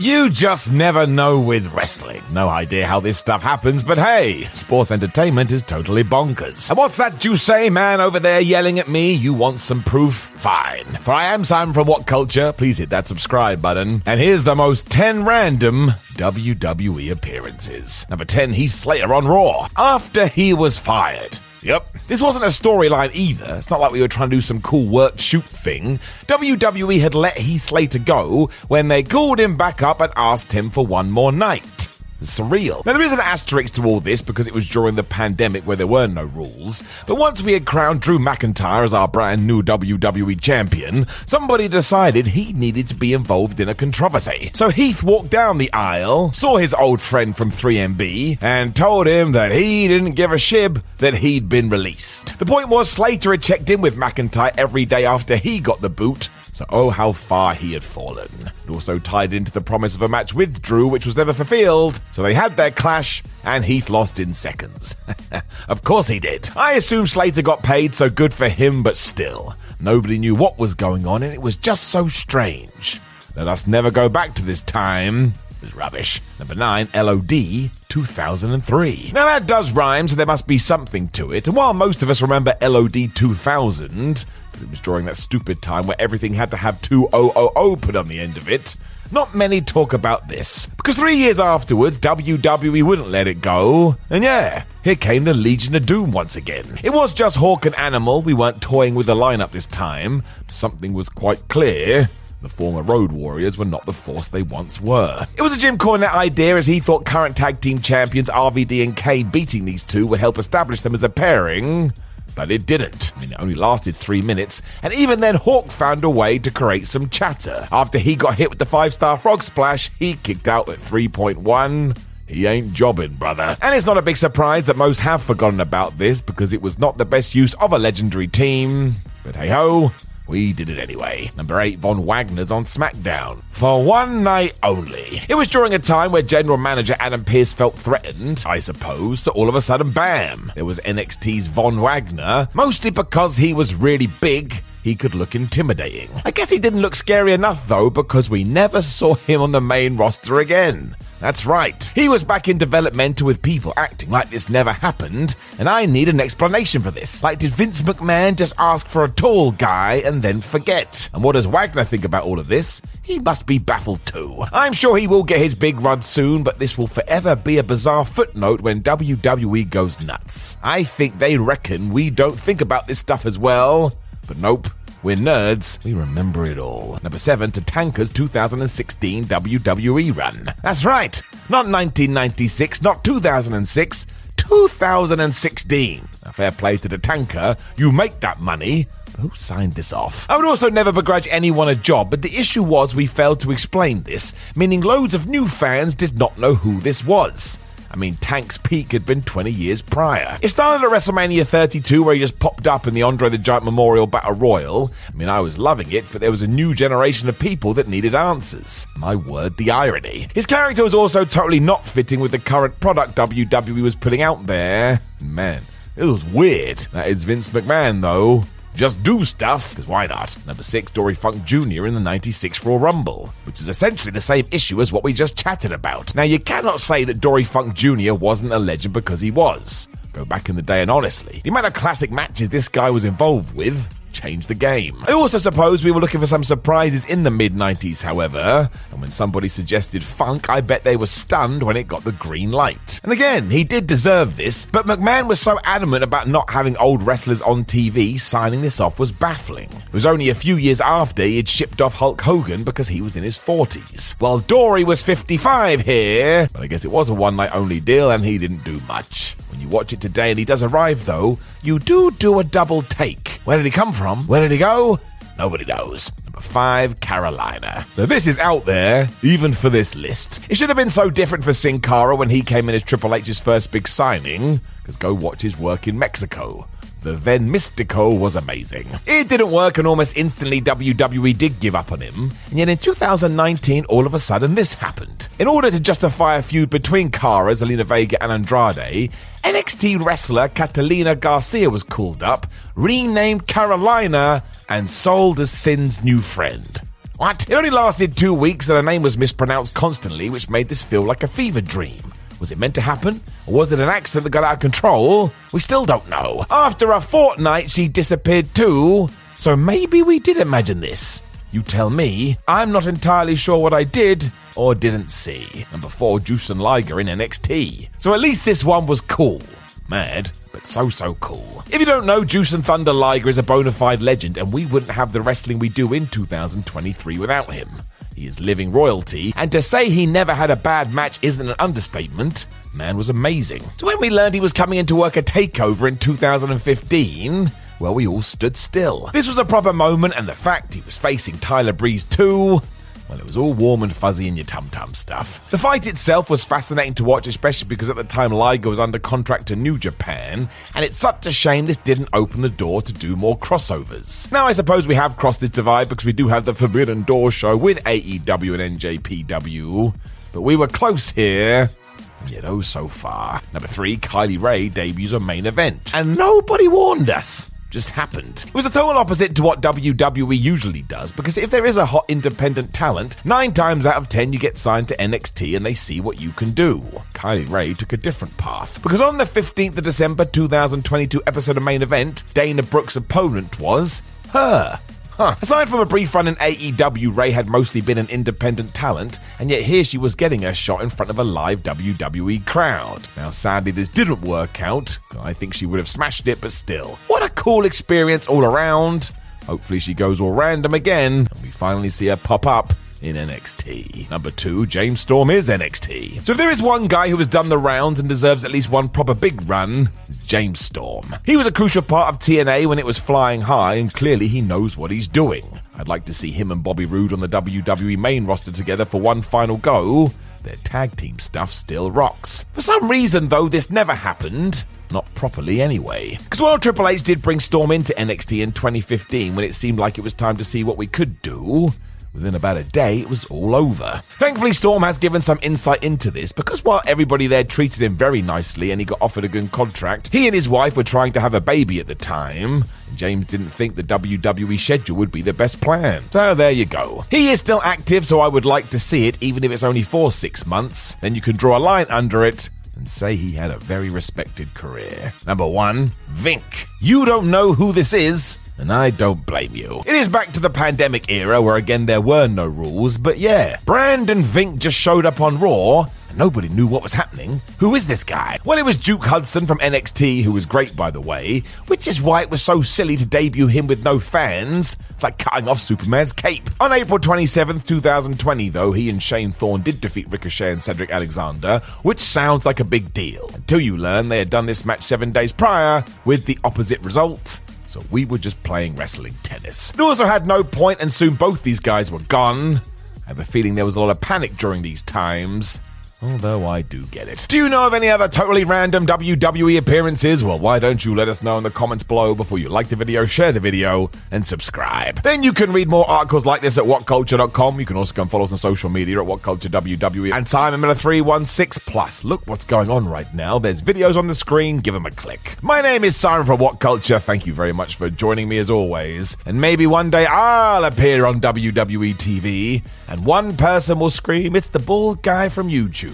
You just never know with wrestling. No idea how this stuff happens, but hey, sports entertainment is totally bonkers. And what's that you say, man, over there yelling at me? You want some proof? Fine. For I am Simon from What Culture. Please hit that subscribe button. And here's the most 10 random WWE appearances. Number 10, Heath Slater on Raw, after he was fired. Yep. This wasn't a storyline either. It's not like we were trying to do some cool work shoot thing. WWE had let Heath Slater go when they called him back up and asked him for one more night. Surreal. Now, there is an asterisk to all this because it was during the pandemic where there were no rules. But once we had crowned Drew McIntyre as our brand new WWE champion, somebody decided he needed to be involved in a controversy. So Heath walked down the aisle, saw his old friend from 3MB, and told him that he didn't give a shib that he'd been released. The point was, Slater had checked in with McIntyre every day after he got the boot, so oh how far he had fallen. It also tied into the promise of a match with Drew, which was never fulfilled, so they had their clash, and Heath lost in seconds. of course he did. I assume Slater got paid, so good for him, but still. Nobody knew what was going on, and it was just so strange. Let us never go back to this time. It was rubbish. Number 9, LOD 2003. Now that does rhyme, so there must be something to it. And while most of us remember LOD 2000, because it was during that stupid time where everything had to have 2000 put on the end of it, not many talk about this. Because three years afterwards, WWE wouldn't let it go. And yeah, here came the Legion of Doom once again. It was just Hawk and Animal, we weren't toying with the lineup this time. Something was quite clear. The former Road Warriors were not the force they once were. It was a Jim Cornette idea as he thought current tag team champions RVD and Kane beating these two would help establish them as a pairing. But it didn't. I mean, it only lasted three minutes, and even then, Hawk found a way to create some chatter. After he got hit with the five star frog splash, he kicked out at 3.1. He ain't jobbing, brother. And it's not a big surprise that most have forgotten about this because it was not the best use of a legendary team. But hey ho, we did it anyway. Number 8, Von Wagner's on SmackDown. For one night only. It was during a time where general manager Adam Pearce felt threatened, I suppose, so all of a sudden, bam! There was NXT's Von Wagner, mostly because he was really big he could look intimidating. I guess he didn't look scary enough though, because we never saw him on the main roster again. That's right. He was back in developmental with people acting like this never happened, and I need an explanation for this. Like, did Vince McMahon just ask for a tall guy and then forget? And what does Wagner think about all of this? He must be baffled too. I'm sure he will get his big run soon, but this will forever be a bizarre footnote when WWE goes nuts. I think they reckon we don't think about this stuff as well. But nope. We're nerds, we remember it all. Number 7 to Tatanka's 2016 WWE run. That's right, not 1996, not 2006, 2016. A fair play to Tatanka, you make that money. Who signed this off? I would also never begrudge anyone a job, but the issue was we failed to explain this, meaning loads of new fans did not know who this was. I mean, Tank's peak had been 20 years prior. It started at WrestleMania 32, where he just popped up in the Andre the Giant Memorial Battle Royal. I mean, I was loving it, but there was a new generation of people that needed answers. My word, the irony. His character was also totally not fitting with the current product WWE was putting out there. Man, it was weird. That is Vince McMahon, though. Just do stuff, because why not? Number 6, Dory Funk Jr. in the 96 Royal Rumble, which is essentially the same issue as what we just chatted about. Now, you cannot say that Dory Funk Jr. wasn't a legend because he was. Go back in the day and honestly, the amount of classic matches this guy was involved with, changed the game. I also suppose we were looking for some surprises in the mid 90s, however, and when somebody suggested funk, I bet they were stunned when it got the green light. And again, he did deserve this, but McMahon was so adamant about not having old wrestlers on TV, signing this off was baffling. It was only a few years after he'd shipped off Hulk Hogan because he was in his 40s. While Dory was 55 here, but I guess it was a one night only deal and he didn't do much. When you watch it today and he does arrive, though, you do do a double take. Where did he come from? Where did he go? Nobody knows. Number five, Carolina. So this is out there, even for this list. It should have been so different for Sin Cara when he came in as Triple H's first big signing, because go watch his work in Mexico. The then Mystico was amazing. It didn't work, and almost instantly WWE did give up on him. And yet in 2019, all of a sudden, this happened. In order to justify a feud between Cara, Zelina Vega, and Andrade, NXT wrestler Catalina Garcia was called up, renamed Carolina, and sold as Sin's new friend. What? It only lasted two weeks and her name was mispronounced constantly, which made this feel like a fever dream. Was it meant to happen? Or was it an accident that got out of control? We still don't know. After a fortnight, she disappeared too. So maybe we did imagine this. You tell me. I'm not entirely sure what I did or didn't see. Number four, Jushin Liger in NXT. So at least this one was cool. Mad, but so so cool. If you don't know, Jushin Thunder Liger is a bona fide legend, and we wouldn't have the wrestling we do in 2023 without him. He is living royalty, and to say he never had a bad match isn't an understatement. Man was amazing. So when we learned he was coming in to work a takeover in 2015, well, we all stood still. This was a proper moment, and the fact he was facing Tyler Breeze too. Well, it was all warm and fuzzy in your tum tum stuff. The fight itself was fascinating to watch, especially because at the time Liger was under contract to New Japan, and it's such a shame this didn't open the door to do more crossovers. Now, I suppose we have crossed this divide because we do have the Forbidden Door show with AEW and NJPW, but we were close here. you know so far. Number three, Kylie Rae debuts a main event. And nobody warned us just happened. It was the total opposite to what WWE usually does, because if there is a hot independent talent, nine times out of ten you get signed to NXT and they see what you can do. Kylie Rae took a different path, because on the 15th of December 2022 episode of Main Event, Dana Brooks' opponent was her. Huh. Aside from a brief run in AEW, Rae had mostly been an independent talent, and yet here she was getting a shot in front of a live WWE crowd. Now, sadly, this didn't work out. I think she would have smashed it, but still. What a cool experience all around. Hopefully, she goes all random again, and we finally see her pop up in NXT. Number two, James Storm is NXT. So if there is one guy who has done the rounds and deserves at least one proper big run, it's James Storm. He was a crucial part of TNA when it was flying high, and clearly he knows what he's doing. I'd like to see him and Bobby Roode on the WWE main roster together for one final go. Their tag team stuff still rocks. For some reason, though, this never happened. Not properly, anyway. Because while Triple H did bring Storm into NXT in 2015 when it seemed like it was time to see what we could do, Within about a day, it was all over. Thankfully, Storm has given some insight into this because while everybody there treated him very nicely and he got offered a good contract, he and his wife were trying to have a baby at the time. James didn't think the WWE schedule would be the best plan. So there you go. He is still active, so I would like to see it, even if it's only for six months. Then you can draw a line under it and say he had a very respected career. Number one, Vink. You don't know who this is, and I don't blame you. It is back to the pandemic era where again there were no rules, but yeah, Brendan Vink just showed up on Raw and Nobody knew what was happening. Who is this guy? Well, it was Duke Hudson from NXT, who was great, by the way, which is why it was so silly to debut him with no fans. It's like cutting off Superman's cape. On April 27th, 2020, though, he and Shane Thorne did defeat Ricochet and Cedric Alexander, which sounds like a big deal. Until you learn they had done this match seven days prior with the opposite result. So we were just playing wrestling tennis. It also had no point, and soon both these guys were gone. I have a feeling there was a lot of panic during these times. Although I do get it. Do you know of any other totally random WWE appearances? Well, why don't you let us know in the comments below before you like the video, share the video, and subscribe. Then you can read more articles like this at whatculture.com. You can also come follow us on social media at whatculturewwe and Simon Miller 316 plus. Look what's going on right now. There's videos on the screen. Give them a click. My name is Simon from What Culture. Thank you very much for joining me as always. And maybe one day I'll appear on WWE TV and one person will scream, "It's the bald guy from YouTube."